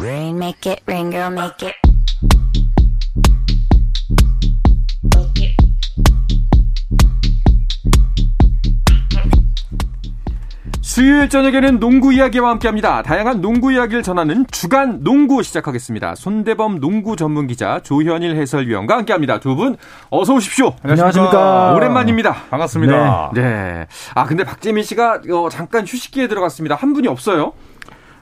Rain make it, rain girl make it. 수요일 저녁에는 농구 이야기와 함께합니다. 다양한 농구 이야기를 전하는 주간 농구 시작하겠습니다. 손대범 농구 전문 기자 조현일 해설위원과 함께합니다. 두 분 어서 오십시오. 안녕하십니까. 오랜만입니다. 반갑습니다. 네. 네. 아 근데 박재민 씨가 어, 잠깐 휴식기에 들어갔습니다. 한 분이 없어요.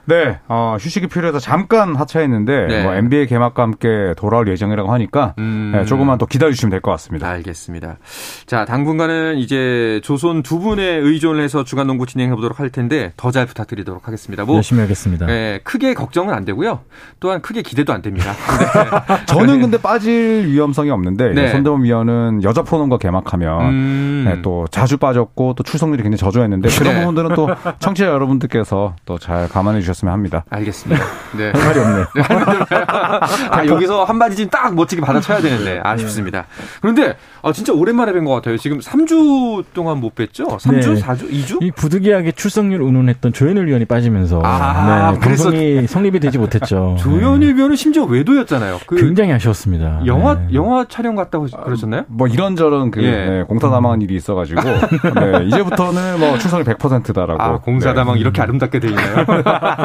네, 어, 휴식이 필요해서 잠깐 하차했는데 네. 뭐 NBA 개막과 함께 돌아올 예정이라고 하니까 음. 네, 조금만 더 기다려주시면 될 것 같습니다. 알겠습니다. 자, 당분간은 이제 조선 두 분의 의존을 해서 주간 농구 진행해 보도록 할 텐데 더 잘 부탁드리도록 하겠습니다. 뭐 열심히 하겠습니다. 네, 크게 걱정은 안 되고요. 또한 크게 기대도 안 됩니다. 네. 저는 근데 빠질 위험성이 없는데 네. 손대범 위원은 여자 프로농구 개막하면 음. 네, 또 자주 빠졌고 또 출석률이 굉장히 저조했는데 그런 네. 부분들은 또 청취자 여러분들께서 또 잘 감안해 주셨으면 합니다. 알겠습니다. 네. 할 말이 없네. 아, 여기서 한마디 좀딱 멋지게 받아쳐야 되는데 아쉽습니다. 그런데 아, 진짜 오랜만에 뵌 것 같아요. 지금 3주 동안 못 뵀죠? 3주? 네. 4주? 2주? 이 부득이하게 출석률 운운했던 조현일 위원이 빠지면서 아, 네, 그래서- 성립이 되지 못했죠. 조현일 위원은 심지어 외도였잖아요. 그 네. 굉장히 아쉬웠습니다. 영화 네. 영화 촬영 갔다고 그러셨나요? 뭐 이런저런 그 예. 네, 공사다망한 일이 있어가지고 네, 이제부터는 뭐 출석률 100%다라고. 아, 공사다망 이렇게 아름답게 돼 있나요?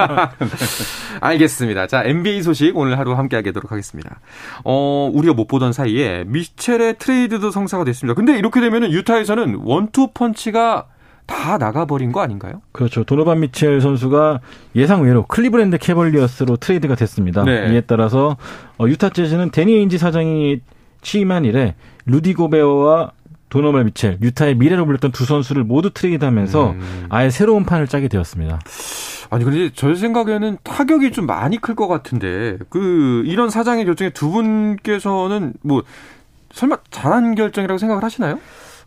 알겠습니다. 자, NBA 소식 오늘 하루 함께 하도록 하겠습니다. 어, 우리가 못 보던 사이에 미첼의 트레이드도 성사가 됐습니다. 근데 이렇게 되면은 유타에서는 원투 펀치가 다 나가버린 거 아닌가요? 그렇죠. 도노반 미첼 선수가 예상 외로 클리브랜드 캐벌리어스로 트레이드가 됐습니다. 네. 이에 따라서 어, 유타 재즈는 대니 에인지 사장이 취임한 이래 루디 고베어와 도노반 미첼, 유타의 미래로 불렸던 두 선수를 모두 트레이드하면서 음. 아예 새로운 판을 짜게 되었습니다. 아니 근데 저 생각에는 타격이 좀 많이 클 것 같은데 그 이런 사장의 결정에 두 분께서는 뭐 설마 잘한 결정이라고 생각을 하시나요?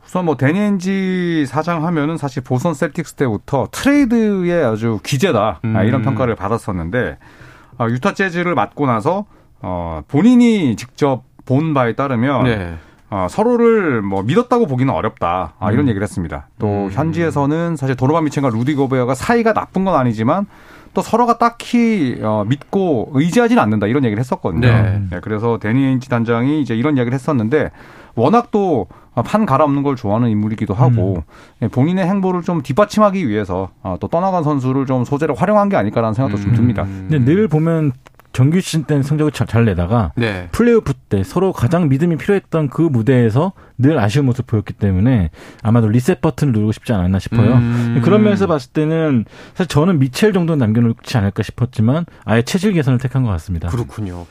우선 뭐 대니 에인지 사장 하면은 사실 보스턴 셀틱스 때부터 트레이드의 아주 귀재다 음. 아, 이런 평가를 받았었는데 아, 유타 재즈를 맡고 나서 어, 본인이 직접 본 바에 따르면 네. 어, 서로를 뭐 믿었다고 보기는 어렵다 아, 이런 음. 얘기를 했습니다. 또 음. 현지에서는 사실 도노반 미첼과 루디 고베어가 사이가 나쁜 건 아니지만 또 서로가 딱히 어, 믿고 의지하지는 않는다 이런 얘기를 했었거든요. 네. 네, 그래서 데니 엔지 단장이 이제 이런 이야기를 했었는데 워낙 또 판 갈아엎는 걸 좋아하는 인물이기도 하고 예, 본인의 행보를 좀 뒷받침하기 위해서 어, 또 떠나간 선수를 좀 소재로 활용한 게 아닐까라는 생각도 좀 듭니다. 음. 근데 늘 보면 정규 시즌 때는 성적을 잘, 잘 내다가 네. 플레이오프 때 서로 가장 믿음이 필요했던 그 무대에서 늘 아쉬운 모습을 보였기 때문에 아마도 리셋 버튼을 누르고 싶지 않았나 싶어요. 음. 그런 면에서 봤을 때는 사실 저는 미첼 정도는 남겨놓지 않을까 싶었지만 아예 체질 개선을 택한 것 같습니다. 그렇군요.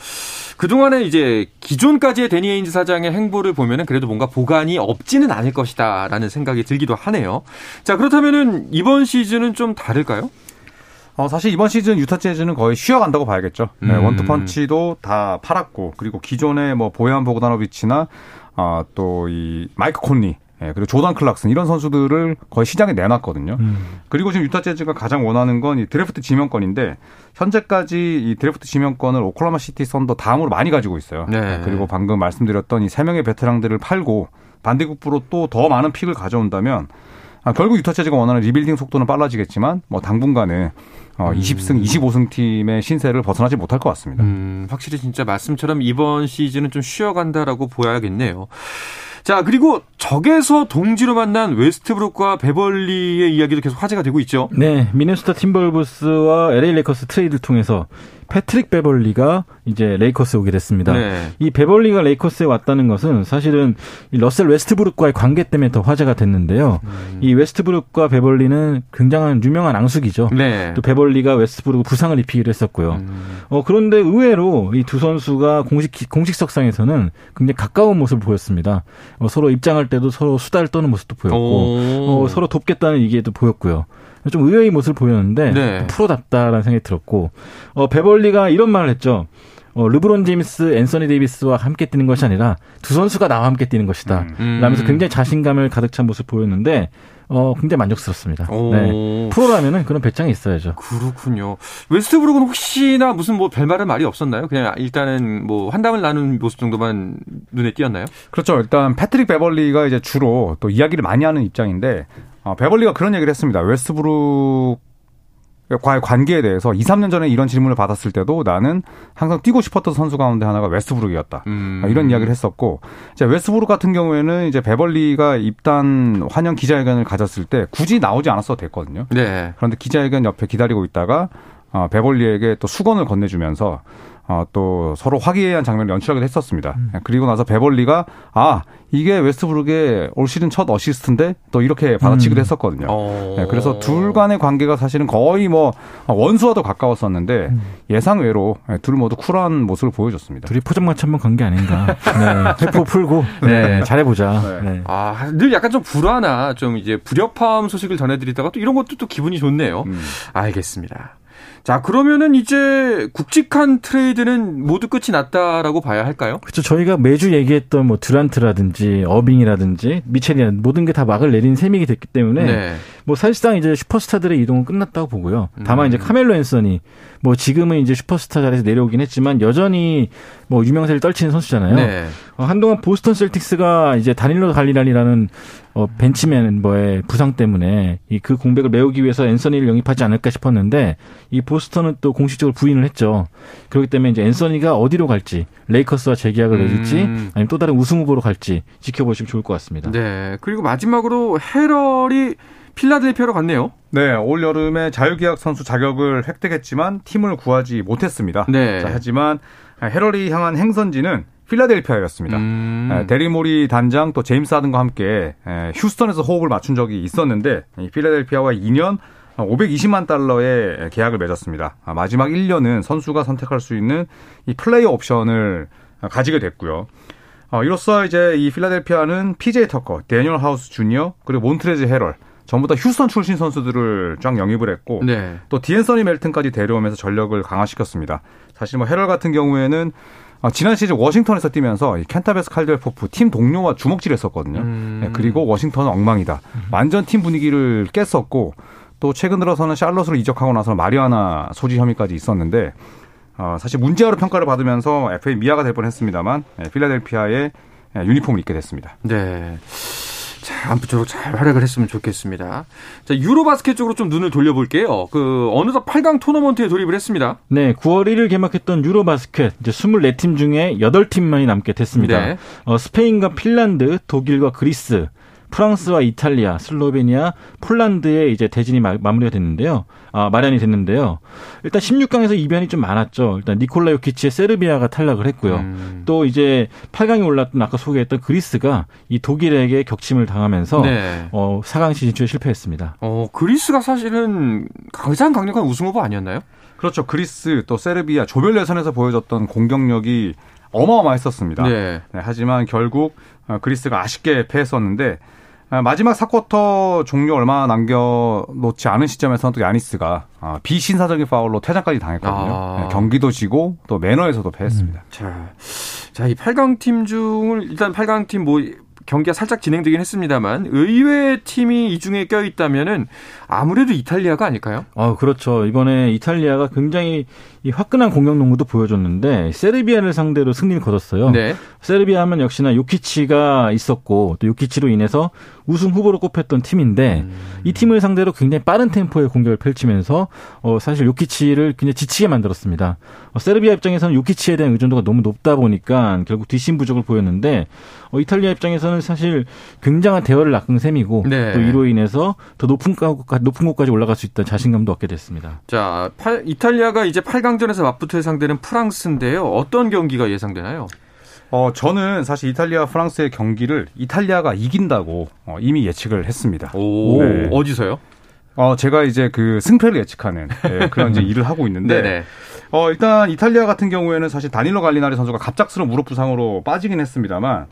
그동안에 이제 기존까지의 데니 에인즈 사장의 행보를 보면은 그래도 뭔가 보관이 없지는 않을 것이다라는 생각이 들기도 하네요. 자, 그렇다면은 이번 시즌은 좀 다를까요? 어, 사실 이번 시즌 유타 재즈는 거의 쉬어간다고 봐야겠죠. 네, 음. 원투펀치도 다 팔았고 그리고 기존의 뭐 보얀 보그다노비치나 아, 또 이 마이크 콘리 예, 그리고 조단 클락슨 이런 선수들을 거의 시장에 내놨거든요. 음. 그리고 지금 유타 재즈가 가장 원하는 건 이 드래프트 지명권인데 현재까지 이 드래프트 지명권을 오클라호마 시티 선더 다음으로 많이 가지고 있어요. 네. 그리고 방금 말씀드렸던 이 세 명의 베테랑들을 팔고 반대급부로 또 더 많은 pick을 가져온다면 아, 결국 유타 재즈가 원하는 리빌딩 속도는 빨라지겠지만 뭐 당분간은 어, 20승, 25승 팀의 신세를 벗어나지 못할 것 같습니다. 음, 확실히 진짜 말씀처럼 이번 시즌은 좀 쉬어간다라고 봐야겠네요. 자, 그리고 적에서 동지로 만난 웨스트브룩과 베벌리의 이야기도 계속 화제가 되고 있죠. 네, 미네소타 팀버울브스와 LA 레이커스 트레이드를 통해서 패트릭 베벌리가 이제 레이커스에 오게 됐습니다. 네. 이 베벌리가 레이커스에 왔다는 것은 사실은 이 러셀 웨스트브룩과의 관계 때문에 더 화제가 됐는데요. 이 웨스트브룩과 베벌리는 굉장한 유명한 앙숙이죠. 네. 또 베벌리가 웨스트브룩 부상을 입히기도 했었고요. 음. 어, 그런데 의외로 이 두 선수가 공식, 공식석상에서는 굉장히 가까운 모습을 보였습니다. 어, 서로 입장할 때도 서로 수다를 떠는 모습도 보였고, 오. 어, 서로 돕겠다는 얘기도 보였고요. 좀 의외의 모습을 보였는데, 네. 프로답다라는 생각이 들었고, 어, 베벌리가 이런 말을 했죠. 어, 르브론 제임스, 앤서니 데이비스와 함께 뛰는 것이 아니라 두 선수가 나와 함께 뛰는 것이다. 음. 라면서 굉장히 자신감을 가득 찬 모습을 보였는데, 어, 굉장히 만족스럽습니다. 오. 네. 프로라면은 그런 배짱이 있어야죠. 그렇군요. 웨스트브룩은 혹시나 무슨 뭐 별말은 말이 없었나요? 그냥 일단은 뭐 한담을 나눈 모습 정도만 눈에 띄었나요? 그렇죠. 일단 패트릭 베벌리가 이제 주로 또 이야기를 많이 하는 입장인데 어, 베벌리가 그런 얘기를 했습니다. 웨스트브룩 과의 관계에 대해서 2, 3년 전에 이런 질문을 받았을 때도 나는 항상 뛰고 싶었던 선수 가운데 하나가 웨스트브룩이었다. 음. 이런 이야기를 했었고 이제 웨스트브룩 같은 경우에는 이제 베벌리가 입단 환영 기자회견을 가졌을 때 굳이 나오지 않았어도 됐거든요. 네. 그런데 기자회견 옆에 기다리고 있다가 어, 베벌리에게 또 수건을 건네주면서 어, 또 서로 화기애애한 장면을 연출하기도 했었습니다. 음. 그리고 나서 베벌리가 아 이게 웨스트브룩의 올 시즌 첫 어시스트인데 또 이렇게 받아치기도 음. 했었거든요. 어. 네, 그래서 둘 간의 관계가 사실은 거의 뭐 원수와도 가까웠었는데 음. 예상외로 네, 둘 모두 쿨한 모습을 보여줬습니다. 둘이 포장마차 한번 간게 아닌가. 네. 회포 풀고 네, 잘해보자. 네. 네. 아, 늘 약간 좀 불안한 좀 이제 불협화음 소식을 전해드리다가 또 이런 것도 또 기분이 좋네요. 음. 알겠습니다. 자, 그러면은 이제 굵직한 트레이드는 모두 끝이 났다라고 봐야 할까요? 그렇죠. 저희가 매주 얘기했던 뭐 드란트라든지 어빙이라든지 미첼이라든지 모든 게 다 막을 내린 셈이게 됐기 때문에 네. 뭐 사실상 이제 슈퍼스타들의 이동은 끝났다고 보고요. 다만 음. 이제 카멜로 앤서니 뭐 지금은 이제 슈퍼스타 자리에서 내려오긴 했지만 여전히 뭐 유명세를 떨치는 선수잖아요. 네. 어, 한동안 보스턴 셀틱스가 이제 다닐로 갈리나리라는 어, 벤치맨 멤버의 부상 때문에 이 그 공백을 메우기 위해서 앤서니를 영입하지 않을까 싶었는데 이 보스턴은 또 공식적으로 부인을 했죠. 그렇기 때문에 이제 앤서니가 어디로 갈지 레이커스와 재계약을 음. 맺을지 아니면 또 다른 우승 후보로 갈지 지켜보시면 좋을 것 같습니다. 네. 그리고 마지막으로 헤럴이 필라델피아로 갔네요. 네, 올 여름에 자유계약 선수 자격을 획득했지만 팀을 구하지 못했습니다. 네. 자, 하지만 헤럴이 향한 행선지는 필라델피아였습니다. 음. 에, 대릴 모리 단장 또 제임스 하든과 함께 에, 휴스턴에서 호흡을 맞춘 적이 있었는데 이 필라델피아와 2년 520만 달러의 계약을 맺었습니다. 아, 마지막 1년은 선수가 선택할 수 있는 이 플레이어 옵션을 가지게 됐고요. 어, 이로써 이제 이 필라델피아는 PJ 터커, 대뉴얼 하우스 주니어 그리고 몬트레즈 헤럴 전부 다 휴스턴 출신 선수들을 쫙 영입을 했고 네. 또 디앤서니 멜튼까지 데려오면서 전력을 강화시켰습니다. 사실 뭐 헤럴 같은 경우에는 어, 지난 시즌 워싱턴에서 뛰면서 이 켄타비우스 칼드웰 포프 팀 동료와 주먹질했었거든요. 음. 네, 그리고 워싱턴은 엉망이다. 완전 팀 분위기를 깼었고 또 최근 들어서는 샬럿으로 이적하고 나서 마리화나 소지 혐의까지 있었는데 어, 사실 문제아로 평가를 받으면서 FA 미아가 될 뻔했습니다만 예, 필라델피아의 예, 유니폼을 입게 됐습니다. 네. 자, 아무쪼록 잘 활약을 했으면 좋겠습니다. 자, 유로바스켓 쪽으로 좀 눈을 돌려볼게요. 그, 어느덧 8강 토너먼트에 돌입을 했습니다. 네, 9월 1일 개막했던 유로바스켓 이제 24팀 중에 8팀만이 남게 됐습니다. 네. 어, 스페인과 핀란드, 독일과 그리스, 프랑스와 이탈리아, 슬로베니아, 폴란드의 이제 대진이 마, 무리가 됐는데요. 아, 마련이 됐는데요. 일단 16강에서 이변이 좀 많았죠. 일단 니콜라 요키치의 세르비아가 탈락을 했고요. 음. 또 이제 8강에 올랐던 아까 소개했던 그리스가 이 독일에게 격침을 당하면서 네. 어, 4강 진출에 실패했습니다. 어, 그리스가 사실은 가장 강력한 우승 후보 아니었나요? 그렇죠. 그리스 또 세르비아 조별 예선에서 보여줬던 공격력이 어마어마했었습니다. 네. 네, 하지만 결국 어, 그리스가 아쉽게 패했었는데 아, 마지막 4쿼터 종료 얼마 남겨놓지 않은 시점에서는 또 야니스가 아, 비신사적인 파울로 퇴장까지 당했거든요. 아. 네, 경기도 지고 또 매너에서도 패했습니다. 자, 자, 이 8강 팀 중을 일단 8강 팀 뭐 경기가 살짝 진행되긴 했습니다만 의외의 팀이 이 중에 껴 있다면은 아무래도 이탈리아가 아닐까요? 아, 그렇죠. 이번에 이탈리아가 굉장히 이 화끈한 공격 농구도 보여줬는데 세르비아를 상대로 승리를 거뒀어요. 네. 세르비아 하면 역시나 요키치가 있었고 또 요키치로 인해서 우승 후보로 꼽혔던 팀인데 이 팀을 상대로 굉장히 빠른 템포의 공격을 펼치면서 어 사실 요키치를 굉장히 지치게 만들었습니다. 어 세르비아 입장에서는 요키치에 대한 의존도가 너무 높다 보니까 결국 뒷심 부족을 보였는데 어 이탈리아 입장에서는 사실 굉장한 대열을 낚은 셈이고 네. 또 이로 인해서 더 높은 곳까지 높은 곳까지 올라갈 수 있다는 자신감도 얻게 됐습니다. 자, 팔- 이탈리아가 이제 8강 전에서 맞붙을 상대는 프랑스인데요. 어떤 경기가 예상되나요? 어, 저는 사실 이탈리아 프랑스의 경기를 이탈리아가 이긴다고 어, 이미 예측을 했습니다. 오, 네. 어디서요? 어, 제가 이제 그 승패를 예측하는 예, 그런 이제 일을 하고 있는데 네네. 어, 일단 이탈리아 같은 경우에는 사실 다닐로 갈리나리 선수가 갑작스러운 무릎 부상으로 빠지긴 했습니다만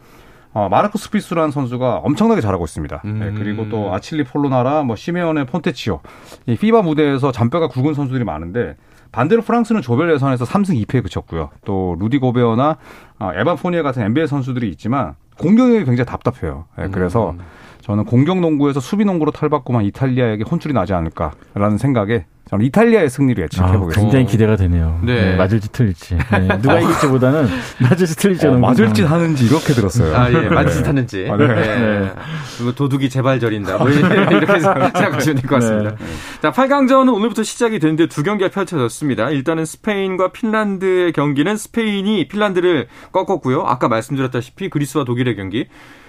어, 마르코 스피수라는 선수가 엄청나게 잘하고 있습니다. 음. 예, 그리고 또 아칠리 폴로나라, 뭐 시모네 폰테키오, 이 피바 무대에서 잔뼈가 굵은 선수들이 많은데 반대로 프랑스는 조별 예선에서 3승 2패에 그쳤고요. 또 루디 고베어나 어, 에반 포니에 같은 NBA 선수들이 있지만 공격력이 굉장히 답답해요. 예, 그래서 저는 공격 농구에서 수비 농구로 탈바꿈한 이탈리아에게 혼쭐이 나지 않을까라는 생각에 저는 이탈리아의 승리를 예측해 아, 보겠습니다. 굉장히 기대가 되네요. 네. 네, 맞을지 틀릴지. 네, 누가 이길지보다는 맞을지 틀릴지 어, 맞을 짓 하는지 이렇게 들었어요. 아, 예, 맞짓 하는지. 아, 네. 네. 그리고 도둑이 제발 저린다. 뭐 이렇게 생각하시면 될 것 같습니다. 자, 8강전은 오늘부터 시작이 되는데 두 경기가 펼쳐졌습니다. 일단은 스페인과 핀란드의 경기는 스페인이 핀란드를 꺾었고요. 아까 말씀드렸다시피 그리스와 독일의 경기.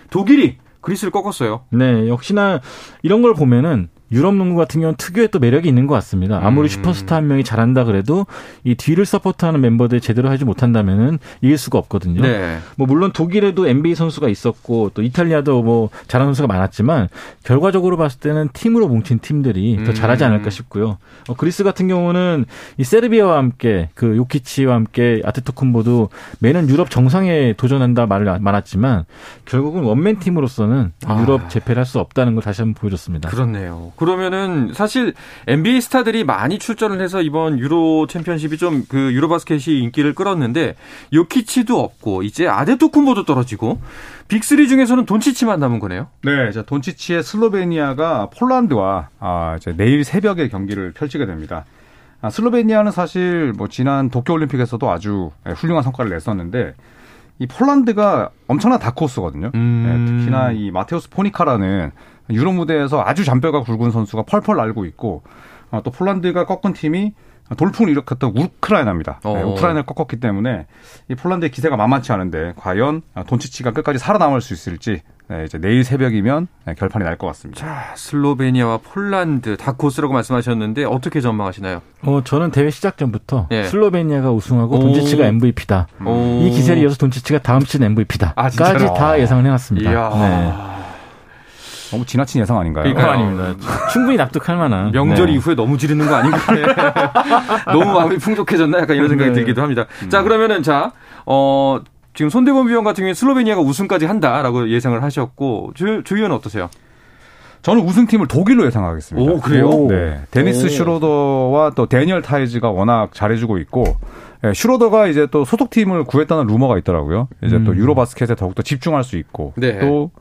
독일이 그리스를 꺾었어요. 네, 역시나 이런 걸 보면은 유럽 농구 같은 경우는 특유의 또 매력이 있는 것 같습니다. 아무리 음. 슈퍼스타 한 명이 잘한다 그래도 이 뒤를 support하는 멤버들이 제대로 하지 못한다면은 이길 수가 없거든요. 네. 뭐 물론 독일에도 NBA 선수가 있었고 또 이탈리아도 뭐 잘하는 선수가 많았지만 결과적으로 봤을 때는 팀으로 뭉친 팀들이 더 잘하지 음. 않을까 싶고요. 어, 그리스 같은 경우는 이 세르비아와 함께 그 요키치와 함께 아테토쿤보도 매년 유럽 정상에 도전한다 말을 많았지만 결국은 원맨 팀으로서는 아. 유럽 재패를 할 수 없다는 걸 다시 한번 보여줬습니다. 그렇네요. 그러면은 사실 NBA 스타들이 많이 출전을 해서 이번 유로 챔피언십이 좀 그 유로 바스켓이 인기를 끌었는데 요키치도 없고 이제 아데토쿤보도 떨어지고 빅3 중에서는 돈치치만 남은 거네요. 네, 이제 돈치치의 슬로베니아가 폴란드와 아, 이제 내일 새벽에 경기를 펼치게 됩니다. 아, 슬로베니아는 사실 뭐 지난 도쿄 올림픽에서도 아주 예, 훌륭한 성과를 냈었는데 이 폴란드가 엄청난 다크호스거든요. 음. 네, 특히나 이 마테우스 포니카라는 유럽 무대에서 아주 잔뼈가 굵은 선수가 펄펄 날고 있고 어, 또 폴란드가 꺾은 팀이 돌풍을 일으켰던 우크라이나입니다. 네, 어. 우크라이나를 꺾었기 때문에 이 폴란드의 기세가 만만치 않은데 과연 돈치치가 끝까지 살아남을 수 있을지 네, 이제 내일 새벽이면 네, 결판이 날 것 같습니다. 자, 슬로베니아와 폴란드 다 코스라고 말씀하셨는데 어떻게 전망하시나요? 어, 저는 대회 시작 전부터 예. 슬로베니아가 우승하고 오. 돈치치가 MVP다. 오. 이 기세를 이어서 돈치치가 다음 시즌 MVP다. 아? 까지 다 예상을 해놨습니다. 이야. 네. 너무 지나친 예상 아닌가요? 그러니까요. 아닙니다. 충분히 납득할 만한. 명절 네. 이후에 너무 지르는 거 아닌가? 너무 마음이 풍족해졌나? 약간 이런 생각이 네. 들기도 합니다. 자, 그러면은 자, 어, 지금 손대범 위원 같은 경우에 슬로베니아가 우승까지 한다라고 예상을 하셨고, 조, 조 위원은 어떠세요? 저는 우승팀을 독일로 예상하겠습니다. 오, 그래요? 네. 데니스 오. 슈로더와 또 다니엘 타이스가 워낙 잘해주고 있고, 예, 슈로더가 이제 또 소속팀을 구했다는 루머가 있더라고요. 이제 또 음. 유로바스켓에 더욱더 집중할 수 있고, 네. 또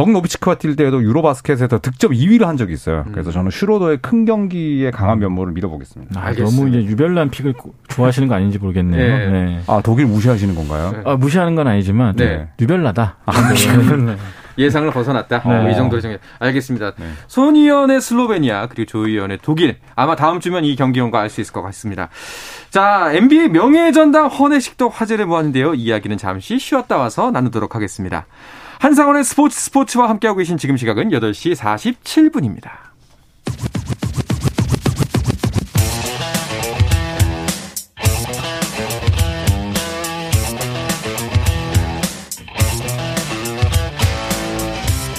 덕 노비츠키와 뛸 때에도 유로바스켓에서 득점 2위를 한 적이 있어요. 음. 그래서 저는 슈로더의 큰 경기의 강한 면모를 믿어보겠습니다. 아. 너무 이제 유별난 pick을 고- 좋아하시는 거 아닌지 모르겠네요. 네. 네. 아, 독일 무시하시는 건가요? 네. 아, 무시하는 건 아니지만 네. 유별나다. 네. 예상을 벗어났다. 네. 뭐이 정도로 정해. 알겠습니다. 네. 손 의원의 슬로베니아 그리고 조 의원의 독일. 아마 다음 주면 이 경기 온거 알수 있을 것 같습니다. 자, NBA 명예전당 헌혜식도 화제를 모았는데요. 이야기는 잠시 쉬었다 와서 나누도록 하겠습니다. 한상원의 스포츠 스포츠와 함께하고 계신 지금 시각은 8시 47분입니다.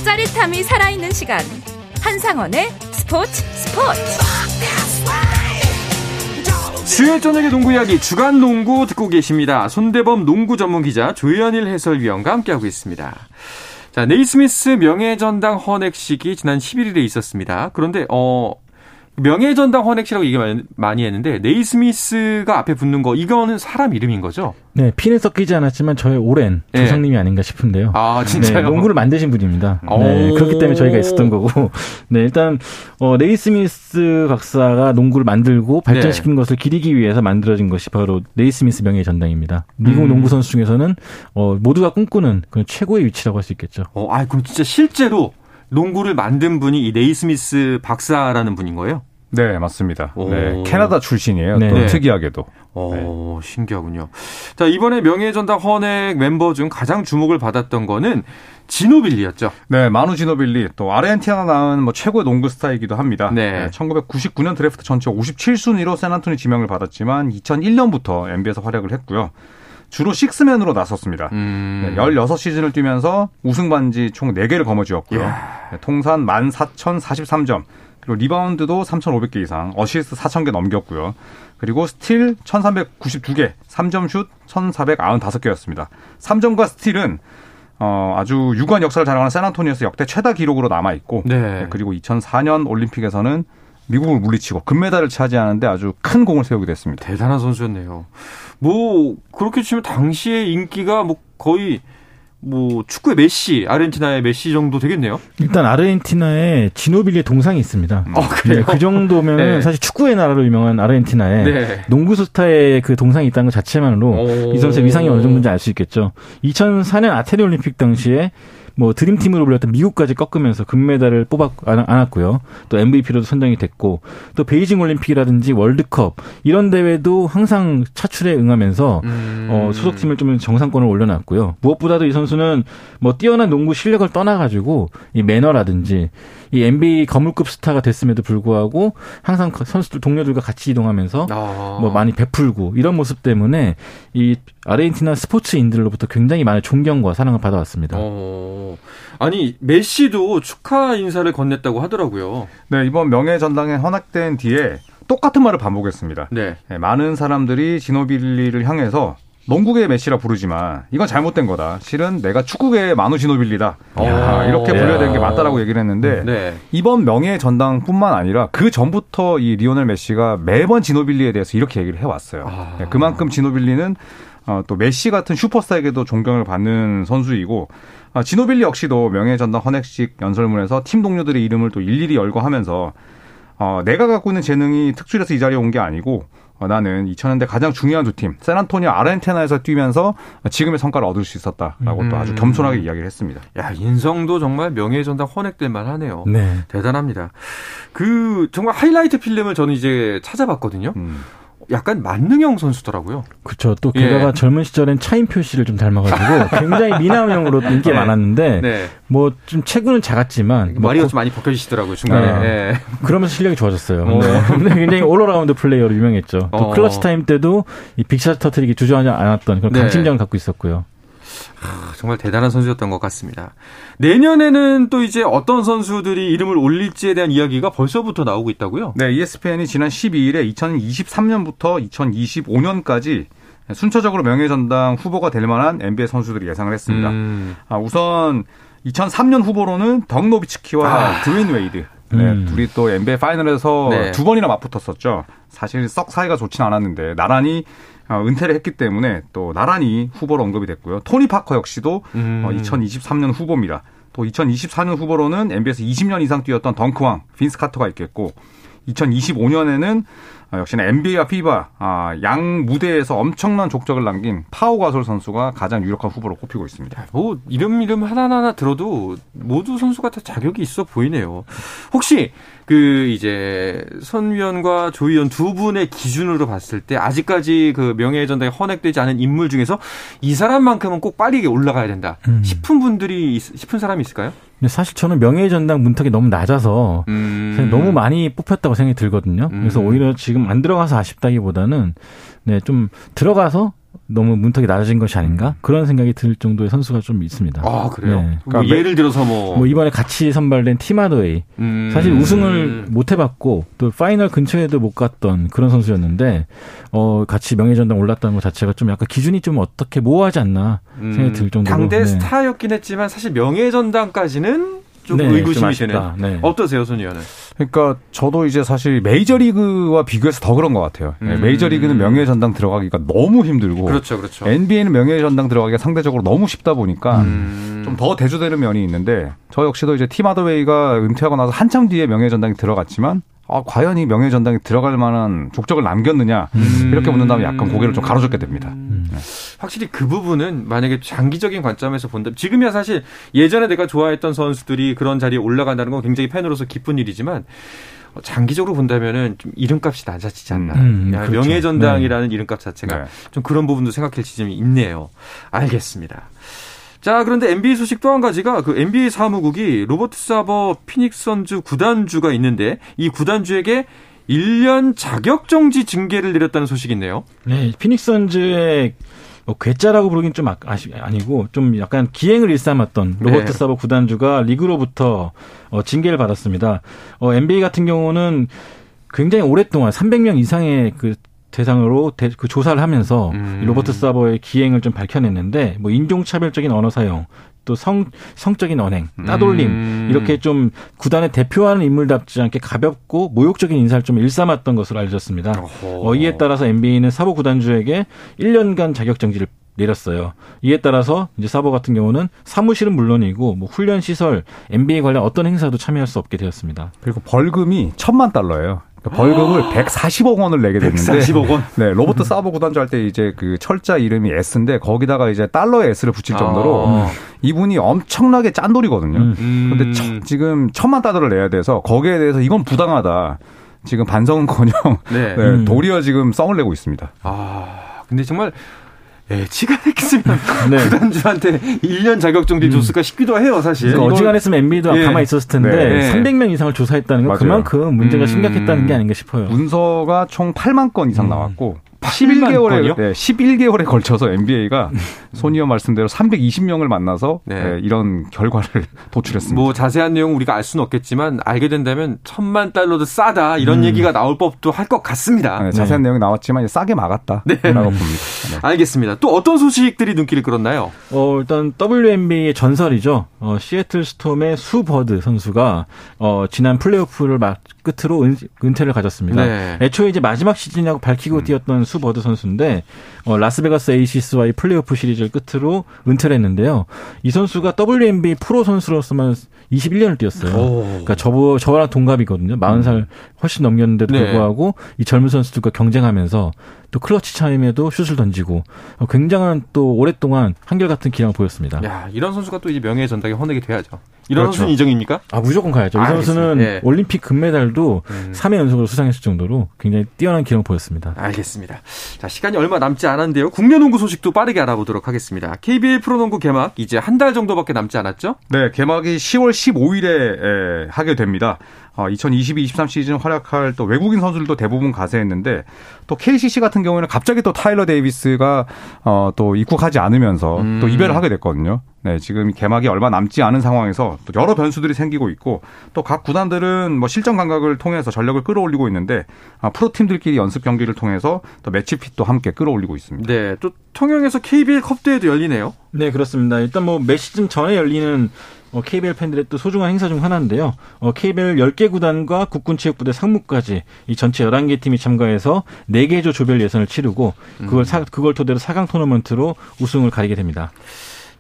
짜릿함이 살아있는 시간 한상원의 스포츠 스포츠 수요일 저녁의 농구 이야기 주간 농구 듣고 계십니다. 손대범 농구 전문 기자 조현일 해설위원과 함께하고 있습니다. 자, 네이스미스 명예전당 헌액식이 지난 11일에 있었습니다. 그런데 어 명예전당 헌액식이라고 얘기 많이- 했는데 네이스미스가 앞에 붙는 거 이거는 사람 이름인 거죠? 네, 피는 섞이지 않았지만 저의 오랜 네. 조상님이 아닌가 싶은데요. 아, 진짜요? 네, 농구를 만드신 분입니다. 오. 네, 그렇기 때문에 저희가 있었던 거고. 네, 일단 어, 네이스미스 박사가 농구를 만들고 발전시킨 것을 기리기 위해서 만들어진 것이 바로 네이스미스 명예 전당입니다. 미국 음. 농구 선수 중에서는 어, 모두가 꿈꾸는 그런 최고의 위치라고 할 수 있겠죠. 어, 아, 그럼 진짜 실제로 농구를 만든 분이 이 네이스미스 박사라는 분인 거예요? 네, 맞습니다. 오. 네, 캐나다 출신이에요. 네. 또 네. 특이하게도. 어, 신기하군요. 자, 이번에 명예전당 헌액 멤버 중 가장 주목을 받았던 거는 지노빌리였죠. 네, 마누 지노빌리 또 아르헨티나 낳은 뭐 최고의 농구 스타이기도 합니다. 네. 1999년 드래프트 전체 57순위로 샌안토니 지명을 받았지만 2001년부터 NBA에서 활약을 했고요. 주로 식스맨으로 나섰습니다. 음. 네, 16시즌을 뛰면서 우승 반지 총 4개를 거머쥐었고요. 네, 통산 14,043점. 그리고 리바운드도 3,500개 이상, 어시스트 4,000개 넘겼고요. 그리고 스틸 1,392개, 3점 슛 1,495개였습니다. 3점과 스틸은 어, 아주 유구한 역사를 자랑하는 샌안토니에서 역대 최다 기록으로 남아 있고 네. 그리고 2004년 올림픽에서는 미국을 물리치고 금메달을 차지하는데 아주 큰 공을 세우게 됐습니다. 대단한 선수였네요. 뭐 그렇게 치면 당시의 인기가 뭐 거의 뭐 축구의 메시, 아르헨티나의 메시 정도 되겠네요. 일단 아르헨티나에 지노빌리의 동상이 있습니다. 어, 그래요? 네, 그 정도면 네. 사실 축구의 나라로 유명한 아르헨티나에 네. 농구 스타의 그 동상이 있다는 것 자체만으로 오. 이 선수의 위상이 어느 정도인지 알 수 있겠죠. 2004년 아테네 올림픽 당시에 뭐 드림팀으로 불렸던 미국까지 꺾으면서 금메달을 뽑았 안- 안았고요. 또 MVP로도 선정이 됐고 또 베이징 올림픽이라든지 월드컵 이런 대회도 항상 차출에 응하면서 음. 어, 소속팀을 좀 정상권을 올려놨고요. 무엇보다도 이 선수는 뭐 뛰어난 농구 실력을 떠나가지고 이 매너라든지 이 NBA 거물급 스타가 됐음에도 불구하고 항상 그 선수들 동료들과 같이 이동하면서 아. 뭐 많이 베풀고 이런 모습 때문에 이 아르헨티나 스포츠인들로부터 굉장히 많은 존경과 사랑을 받아왔습니다. 어. 아니 메시도 축하 인사를 건넸다고 하더라고요. 네, 이번 명예 전당에 헌액된 뒤에 똑같은 말을 반복했습니다. 네. 네, 많은 사람들이 지노빌리를 향해서 농구계의 메시라 부르지만 이건 잘못된 거다. 실은 내가 축구계의 마누 지노빌리다. 아, 이렇게 불려야 되는 게 맞다라고 얘기를 했는데 네. 이번 명예 전당뿐만 아니라 그 전부터 이 리오넬 메시가 매번 지노빌리에 대해서 이렇게 얘기를 해왔어요. 아. 네, 그만큼 지노빌리는 어, 또 메시 같은 슈퍼스타에게도 존경을 받는 선수이고 아, 지노빌리 역시도 명예 전당 헌액식 연설문에서 팀 동료들의 이름을 또 일일이 열거하면서 어, 내가 갖고 있는 재능이 특출해서 이 자리에 온 게 아니고 어, 나는 2000년대 가장 중요한 두 팀, 샌안토니오 아르헨티나에서 뛰면서 지금의 성과를 얻을 수 있었다라고 또 아주 음. 겸손하게 이야기를 했습니다. 야 인성도 정말 명예전당 헌액될 만하네요. 네. 대단합니다. 그 정말 하이라이트 필름을 저는 이제 찾아봤거든요. 음. 약간 만능형 선수더라고요. 그렇죠. 또 게다가 예. 젊은 시절엔 차인표 씨를 좀 닮아가지고 굉장히 미남형으로 인기가 네. 많았는데 네. 뭐좀 체구는 작았지만 뭐 머리가 거- 좀 많이 벗겨지시더라고요 중간에. 네. 예. 그러면서 실력이 좋아졌어요. 어. 네. 근데 굉장히 all-around player로 유명했죠. 또 어. clutch time 때도 이 big shot 터트리기 주저하지 않았던 그런 네. 강심장을 갖고 있었고요. 아, 정말 대단한 선수였던 것 같습니다. 내년에는 또 이제 어떤 선수들이 이름을 올릴지에 대한 이야기가 벌써부터 나오고 있다고요? 네, ESPN이 지난 12일에 2023년부터 2025년까지 순차적으로 명예전당 후보가 될 만한 NBA 선수들을 예상을 했습니다. 음. 아, 우선 2003년 후보로는 덕 노비츠키와 아. 드웨인 웨이드. 네, 음. 둘이 또 NBA 파이널에서 네. 두 번이나 맞붙었었죠. 사실 썩 사이가 좋진 않았는데 나란히 어, 은퇴를 했기 때문에 또 나란히 후보로 언급이 됐고요. 토니 파커 역시도 음. 어, 2023년 후보입니다. 또 2024년 후보로는 NBA에서 20년 이상 뛰었던 덩크왕 빈스 카터가 있겠고 2025년에는 어, 역시나 NBA와 피바 아, 양 무대에서 엄청난 족적을 남긴 파우 가솔 선수가 가장 유력한 후보로 꼽히고 있습니다. 뭐 이름 이름 하나하나 들어도 모두 선수가 다 자격이 있어 보이네요. 혹시 그 이제 선 위원과 조 위원 두 분의 기준으로 봤을 때 아직까지 그 명예전당에 헌액되지 않은 인물 중에서 이 사람만큼은 꼭 빨리 올라가야 된다 음. 싶은 분들이 있- 싶은 사람이 있을까요? 근데 사실 저는 명예전당 문턱이 너무 낮아서 음. 너무 많이 뽑혔다고 생각이 들거든요. 그래서 음. 오히려 지금 안 들어가서 아쉽다기보다는 네, 좀 들어가서 너무 문턱이 낮아진 것이 아닌가 그런 생각이 들 정도의 선수가 좀 있습니다. 아 그래요. 네. 뭐 그러니까 예를 들어서 뭐, 뭐 이번에 같이 선발된 티마도웨이 음. 사실 우승을 못 해봤고 또 파이널 근처에도 못 갔던 그런 선수였는데 어 같이 명예전당 올랐다는 것 자체가 좀 약간 기준이 좀 어떻게 모호하지 않나 생각이 들 정도로 음. 당대 네. 스타였긴 했지만 사실 명예전당까지는 좀 네, 의구심이 좀 아쉽다. 되는. 네. 어떠세요, 손 의원은? 그러니까 저도 이제 사실 메이저리그와 비교해서 더 그런 것 같아요. 네, 음. 메이저리그는 명예 전당 들어가기가 너무 힘들고 그렇죠, 그렇죠. NBA는 명예 전당 들어가기가 상대적으로 너무 쉽다 보니까 음. 좀더 대조되는 면이 있는데 저 역시도 이제 팀 하더웨이가 은퇴하고 나서 한참 뒤에 명예 전당에 들어갔지만 아, 과연 이 명예전당에 들어갈 만한 족적을 남겼느냐 이렇게 묻는다면 약간 고개를 좀 가로젓게 됩니다. 음. 확실히 그 부분은 만약에 장기적인 관점에서 본다면 지금이야 사실 예전에 내가 좋아했던 선수들이 그런 자리에 올라간다는 건 굉장히 팬으로서 기쁜 일이지만 어, 장기적으로 본다면은 좀 이름값이 낮아지지 않나. 음, 야, 그렇죠. 명예전당이라는 이름값 자체가 네. 좀 그런 부분도 생각할 지점이 있네요. 알겠습니다. 자, 그런데 NBA 소식 또 한 가지가 그 NBA 사무국이 로버트 사버 피닉스 선즈 구단주가 있는데 이 구단주에게 1년 자격 정지 징계를 내렸다는 소식이 있네요. 네, 피닉스 선즈의 뭐 괴짜라고 부르긴 좀 아- 아시, 아니고 좀 약간 기행을 일삼았던 로버트 네. 사버 구단주가 리그로부터 어, 징계를 받았습니다. 어, NBA 같은 경우는 굉장히 오랫동안 300명 이상의 그 대상으로 대- 그 조사를 하면서 음. 이 로버트 사버의 기행을 좀 밝혀냈는데 뭐 인종차별적인 언어 사용 또 성, 성적인 언행, 따돌림 음. 이렇게 좀 구단을 대표하는 인물답지 않게 가볍고 모욕적인 인사를 좀 일삼았던 것으로 알려졌습니다. 어허. 어, 이에 따라서 NBA는 사보 구단주에게 1년간 자격 정지를 내렸어요. 이에 따라서 이제 사버 같은 경우는 사무실은 물론이고 뭐 훈련 시설, NBA 관련 어떤 행사도 참여할 수 없게 되었습니다. 그리고 벌금이 천만 달러예요. 그러니까 벌금을 140억 원을 내게 됐는데 140억 원. 네, 로버트 사버 구단주 할 때 이제 그 철자 이름이 S인데 거기다가 이제 달러에 S를 붙일 정도로 아. 이분이 엄청나게 짠돌이거든요. 음. 근데 천- 지금 천만 달러를 내야 돼서 거기에 대해서 이건 부당하다. 지금 반성은커녕 네. 네, 음. 도리어 지금 썽을 내고 있습니다. 아, 근데 정말 예치가 했으면 네. 구단주한테 1년 자격 정지 줬을까 싶기도 해요, 사실. 그러니까 어지간했으면 NBA도 예. 가만히 있었을 텐데 네. 300명 이상을 조사했다는 건 맞아요. 그만큼 문제가 음. 심각했다는 게 아닌가 싶어요. 문서가 총 8만 건 이상 나왔고 8만 11개월에 건이요? 네, 11개월에 걸쳐서 NBA가 손이어 말씀대로 320명을 만나서 네. 네, 이런 결과를 도출했습니다. 뭐 자세한 내용 우리가 알 수는 없겠지만 알게 된다면 천만 달러도 싸다 이런 얘기가 나올 법도 할 것 같습니다. 네, 자세한 내용이 나왔지만 싸게 막았다라고 네. 봅니다. 네. 알겠습니다. 또 어떤 소식들이 눈길을 끌었나요? 어, 일단 WNBA의 전설이죠. 어, 시애틀 스톰의 수 버드 선수가 어, 지난 플레이오프를 막 끝으로 은, 은퇴를 가졌습니다. 네. 애초에 이제 마지막 시즌이라고 밝히고 뛰었던 수 버드 선수인데 어, 라스베가스 에이시스와의 플레이오프 시리즈를 끝으로 은퇴를 했는데요. 이 선수가 WNBA 프로 선수로서만 21년을 뛰었어요. 그러니까 저 저랑 동갑이거든요. 40살 훨씬 넘겼는데도 네. 불구하고 이 젊은 선수들과 경쟁하면서 또 클러치 차임에도 슛을 던지고 어, 굉장한 또 오랫동안 한결같은 기량을 보였습니다. 야 이런 선수가 또 이제 명예의 전당에 혼내게 돼야죠. 이런 그렇죠. 선수는 인정입니까? 아 무조건 가야죠. 이 알겠습니다. 선수는 예. 올림픽 금메달도 음. 3회 연속으로 수상했을 정도로 굉장히 뛰어난 기량을 보였습니다. 알겠습니다. 자, 시간이 얼마 남지 않았는데요. 국내 농구 소식도 빠르게 알아보도록 하겠습니다. KBL 프로농구 개막 이제 한 달 정도밖에 남지 않았죠? 네, 개막이 10월 15일에 하게 됩니다. 어, 2022-23 시즌 활약할 또 외국인 선수들도 대부분 가세했는데 또 KCC 같은 경우에는 갑자기 또 타일러 데이비스가 어, 또 입국하지 않으면서 음. 또 이별을 하게 됐거든요. 네, 지금 개막이 얼마 남지 않은 상황에서 또 여러 변수들이 생기고 있고 또 각 구단들은 뭐 실전 감각을 통해서 전력을 끌어올리고 있는데 아, 프로 팀들끼리 연습 경기를 통해서 또 매치 핏도 함께 끌어올리고 있습니다. 네. 또 통영에서 KBL 컵 대회도 열리네요. 네, 그렇습니다. 일단 뭐매 시즌 전에 열리는 어, KBL 팬들의 또 소중한 행사 중 하나인데요. 어, KBL 10개 구단과 국군체육부대 상무까지 이 전체 11개 팀이 참가해서 4개 조 조별 예선을 치르고 그걸 사, 그걸 토대로 4강 토너먼트로 우승을 가리게 됩니다.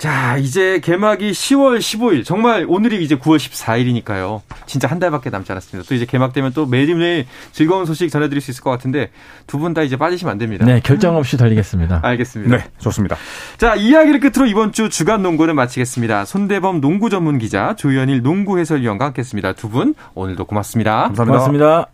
자, 이제 개막이 10월 15일. 정말 오늘이 이제 9월 14일이니까요. 진짜 한 달밖에 남지 않았습니다. 또 이제 개막되면 또 매일매일 즐거운 소식 전해드릴 수 있을 것 같은데 두 분 다 이제 빠지시면 안 됩니다. 네, 결정 없이 달리겠습니다. 알겠습니다. 네, 좋습니다. 자, 이야기를 끝으로 이번 주 주간 농구는 마치겠습니다. 손대범 농구 전문 기자, 조현일 농구 해설위원과 함께 했습니다. 두 분 오늘도 고맙습니다. 감사합니다. 고맙습니다.